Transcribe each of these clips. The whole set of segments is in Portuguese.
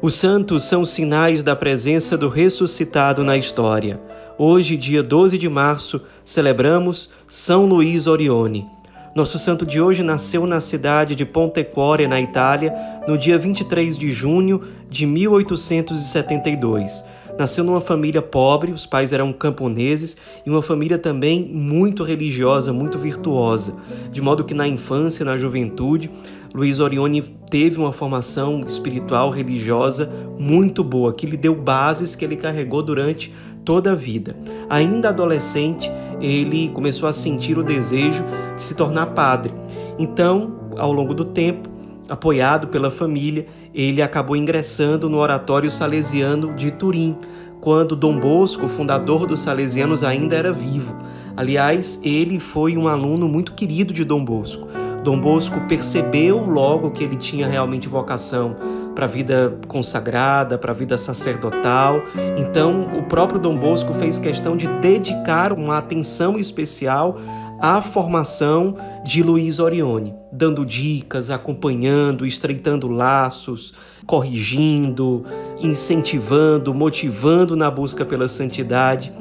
Os santos são sinais da presença do ressuscitado na história. Hoje, dia 12 de março, celebramos São Luís Orione. Nosso santo de hoje nasceu na cidade de Pontecore, na Itália, no dia 23 de junho de 1872. Nasceu numa família pobre, os pais eram camponeses, e uma família também muito religiosa, muito virtuosa, de modo que na infância, na juventude, Luiz Orione teve uma formação espiritual, religiosa muito boa, que lhe deu bases que ele carregou durante toda a vida. Ainda adolescente, ele começou a sentir o desejo de se tornar padre. Então, ao longo do tempo, apoiado pela família, ele acabou ingressando no Oratório Salesiano de Turim, quando Dom Bosco, fundador dos Salesianos, ainda era vivo. Aliás, ele foi um aluno muito querido de Dom Bosco. Dom Bosco percebeu logo que ele tinha realmente vocação para a vida consagrada, para a vida sacerdotal. Então, o próprio Dom Bosco fez questão de dedicar uma atenção especial à formação de Luiz Orione, dando dicas, acompanhando, estreitando laços, corrigindo, incentivando, motivando na busca pela santidade.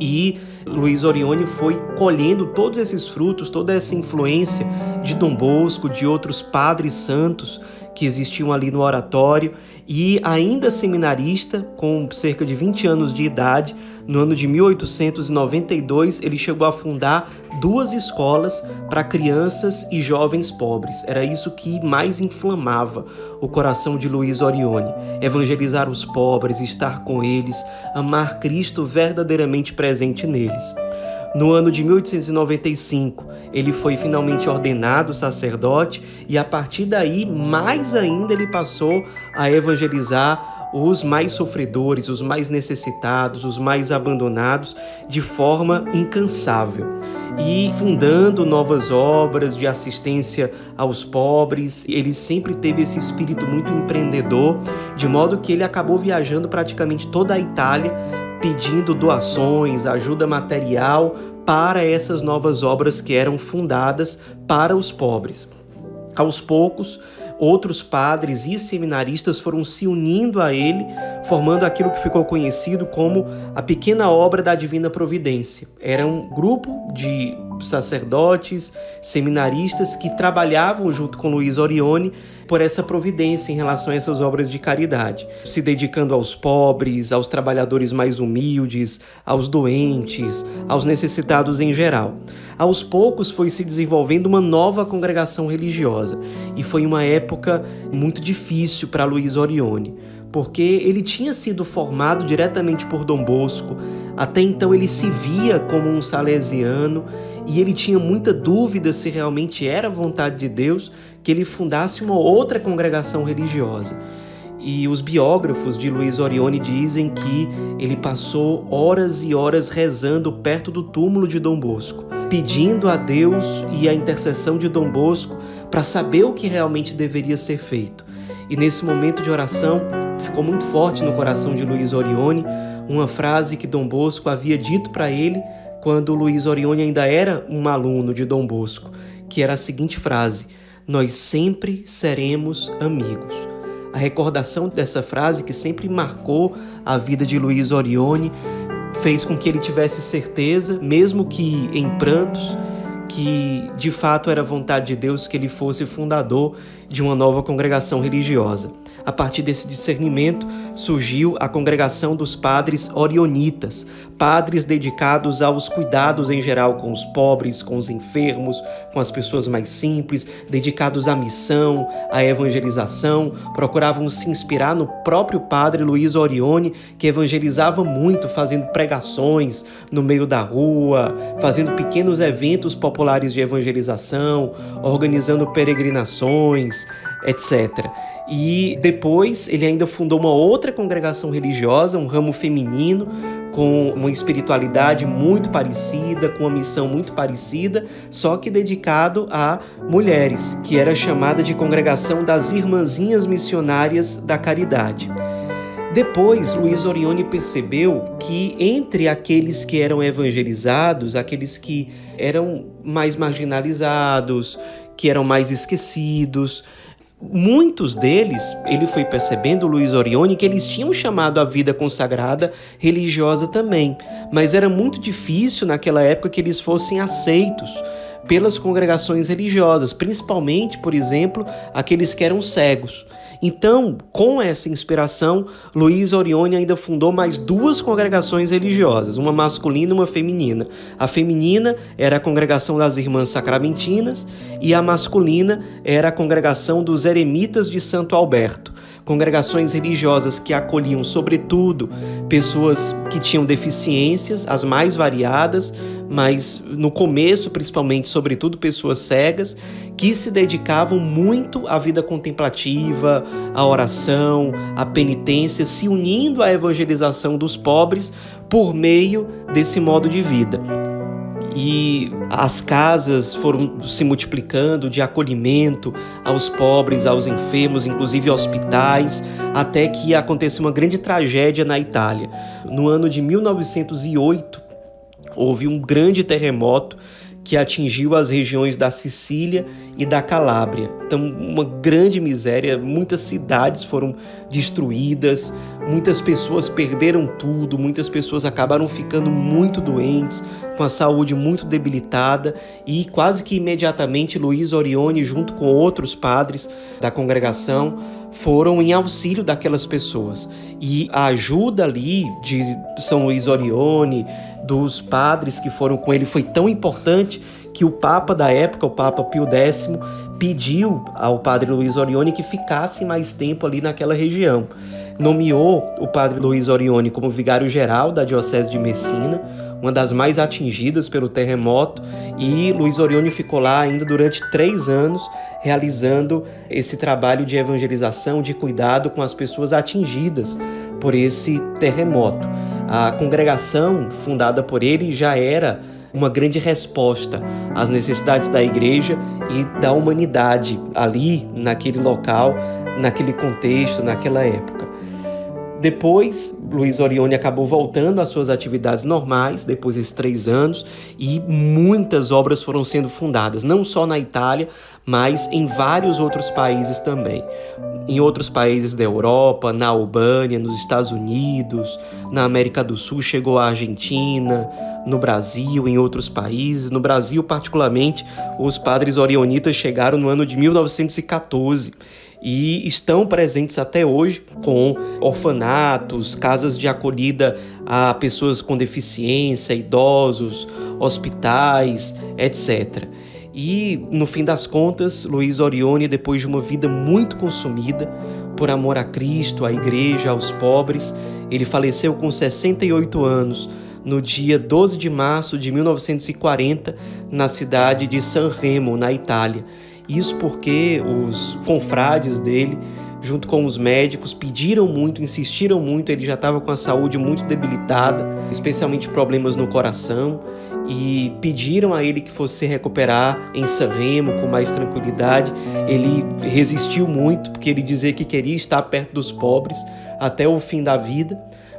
E Luiz Orione foi colhendo todos esses frutos, toda essa influência de Dom Bosco, de outros padres santos que existiam ali no oratório, e ainda seminarista, com cerca de 20 anos de idade, no ano de 1892, ele chegou a fundar duas escolas para crianças e jovens pobres. Era isso que mais inflamava o coração de Luiz Orione: evangelizar os pobres, estar com eles, amar Cristo verdadeiramente presente neles. No ano de 1895, ele foi finalmente ordenado sacerdote e a partir daí, mais ainda, ele passou a evangelizar os mais sofredores, os mais necessitados, os mais abandonados de forma incansável. E fundando novas obras de assistência aos pobres, ele sempre teve esse espírito muito empreendedor, de modo que ele acabou viajando praticamente toda a Itália pedindo doações, ajuda material para essas novas obras que eram fundadas para os pobres. Aos poucos, outros padres e seminaristas foram se unindo a ele, formando aquilo que ficou conhecido como a Pequena Obra da Divina Providência. Era um grupo de sacerdotes, seminaristas que trabalhavam junto com Luiz Orione por essa providência em relação a essas obras de caridade, se dedicando aos pobres, aos trabalhadores mais humildes, aos doentes, aos necessitados em geral. Aos poucos foi se desenvolvendo uma nova congregação religiosa e foi uma época muito difícil para Luiz Orione porque ele tinha sido formado diretamente por Dom Bosco. Até então ele se via como um salesiano e ele tinha muita dúvida se realmente era vontade de Deus que ele fundasse uma outra congregação religiosa. E os biógrafos de Luiz Orione dizem que ele passou horas e horas rezando perto do túmulo de Dom Bosco, pedindo a Deus e a intercessão de Dom Bosco para saber o que realmente deveria ser feito. E nesse momento de oração, ficou muito forte no coração de Luiz Orione uma frase que Dom Bosco havia dito para ele quando Luiz Orione ainda era um aluno de Dom Bosco, que era a seguinte frase: Nós sempre seremos amigos. A recordação dessa frase, que sempre marcou a vida de Luiz Orione, fez com que ele tivesse certeza, mesmo que em prantos, que de fato era vontade de Deus que ele fosse fundador de uma nova congregação religiosa. A partir desse discernimento surgiu a congregação dos padres orionitas, padres dedicados aos cuidados em geral com os pobres, com os enfermos, com as pessoas mais simples, dedicados à missão, à evangelização, procuravam se inspirar no próprio padre Luiz Orione, que evangelizava muito, fazendo pregações no meio da rua, fazendo pequenos eventos populares de evangelização, organizando peregrinações, etc. E depois ele ainda fundou uma outra congregação religiosa, um ramo feminino, com uma espiritualidade muito parecida, com uma missão muito parecida, só que dedicado a mulheres, que era chamada de Congregação das Irmãzinhas Missionárias da Caridade. Depois, Luiz Orione percebeu que entre aqueles que eram evangelizados, aqueles que eram mais marginalizados, que eram mais esquecidos, Muitos deles, ele foi percebendo, Luiz Orione, que eles tinham chamado a vida consagrada religiosa também, mas era muito difícil naquela época que eles fossem aceitos pelas congregações religiosas, principalmente, por exemplo, aqueles que eram cegos. Então, com essa inspiração, Luiz Orione ainda fundou mais duas congregações religiosas, uma masculina e uma feminina. A feminina era a congregação das Irmãs Sacramentinas e a masculina era a congregação dos Eremitas de Santo Alberto congregações religiosas que acolhiam, sobretudo, pessoas que tinham deficiências, as mais variadas, mas no começo, principalmente, sobretudo, pessoas cegas, que se dedicavam muito à vida contemplativa, à oração, à penitência, se unindo à evangelização dos pobres por meio desse modo de vida e as casas foram se multiplicando de acolhimento aos pobres, aos enfermos, inclusive hospitais, até que aconteceu uma grande tragédia na Itália. No ano de 1908, houve um grande terremoto que atingiu as regiões da Sicília e da Calábria. Então, uma grande miséria, muitas cidades foram destruídas, muitas pessoas perderam tudo, muitas pessoas acabaram ficando muito doentes, com a saúde muito debilitada e quase que imediatamente Luiz Orione, junto com outros padres da congregação, foram em auxílio daquelas pessoas. E a ajuda ali de São Luís Orione, dos padres que foram com ele, foi tão importante que o Papa da época, o Papa Pio X, pediu ao padre Luiz Orione que ficasse mais tempo ali naquela região. Nomeou o padre Luiz Orione como vigário-geral da Diocese de Messina, uma das mais atingidas pelo terremoto, e Luiz Orione ficou lá ainda durante três anos, realizando esse trabalho de evangelização, de cuidado com as pessoas atingidas por esse terremoto. A congregação fundada por ele já era uma grande resposta às necessidades da igreja e da humanidade ali, naquele local, naquele contexto, naquela época. Depois, Luiz Orione acabou voltando às suas atividades normais, depois desses três anos, e muitas obras foram sendo fundadas, não só na Itália, mas em vários outros países também. Em outros países da Europa, na Albânia, nos Estados Unidos, na América do Sul, chegou à Argentina, no Brasil, em outros países. No Brasil, particularmente, os padres orionitas chegaram no ano de 1914 e estão presentes até hoje com orfanatos, casas de acolhida a pessoas com deficiência, idosos, hospitais, etc. E no fim das contas, Luiz Orione, depois de uma vida muito consumida por amor a Cristo, à igreja, aos pobres, ele faleceu com 68 anos no dia 12 de março de 1940, na cidade de San Remo, na Itália. Isso porque os confrades dele, junto com os médicos, pediram muito, insistiram muito. Ele já estava com a saúde muito debilitada, especialmente problemas no coração, e pediram a ele que fosse se recuperar em Sanremo com mais tranquilidade. Ele resistiu muito, porque ele dizia que queria estar perto dos pobres até o fim da vida,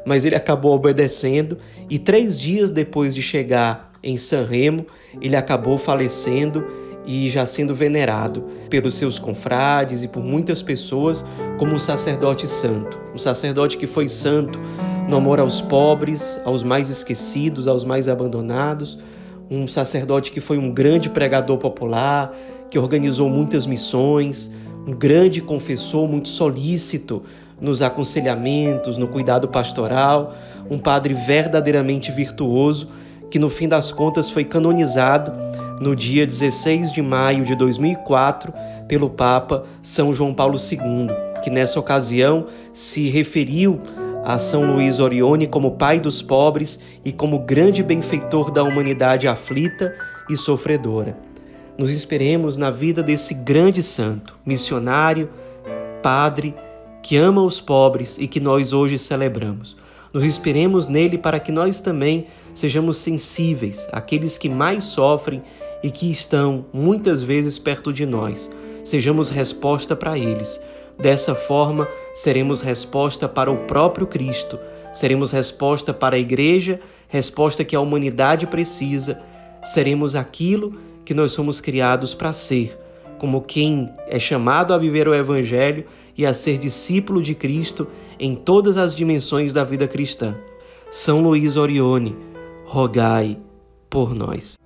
mas ele acabou obedecendo. E três dias depois de chegar em Sanremo, ele acabou falecendo e já sendo venerado pelos seus confrades e por muitas pessoas como um sacerdote santo, um sacerdote que foi santo no amor aos pobres, aos mais esquecidos, aos mais abandonados, um sacerdote que foi um grande pregador popular, que organizou muitas missões, um grande confessor muito solícito nos aconselhamentos, no cuidado pastoral, um padre verdadeiramente virtuoso que no fim das contas foi canonizado no dia 16 de maio de 2004 pelo Papa São João Paulo II, que nessa ocasião se referiu a São Luís Orione como pai dos pobres e como grande benfeitor da humanidade aflita e sofredora. Nos esperemos na vida desse grande santo, missionário, padre, que ama os pobres e que nós hoje celebramos. Nos inspiremos nele para que nós também sejamos sensíveis àqueles que mais sofrem e que estão muitas vezes perto de nós. Sejamos resposta para eles. Dessa forma, seremos resposta para o próprio Cristo, seremos resposta para a igreja, resposta que a humanidade precisa, seremos aquilo que nós somos criados para ser, como quem é chamado a viver o Evangelho e a ser discípulo de Cristo em todas as dimensões da vida cristã. São Luís Orione, rogai por nós.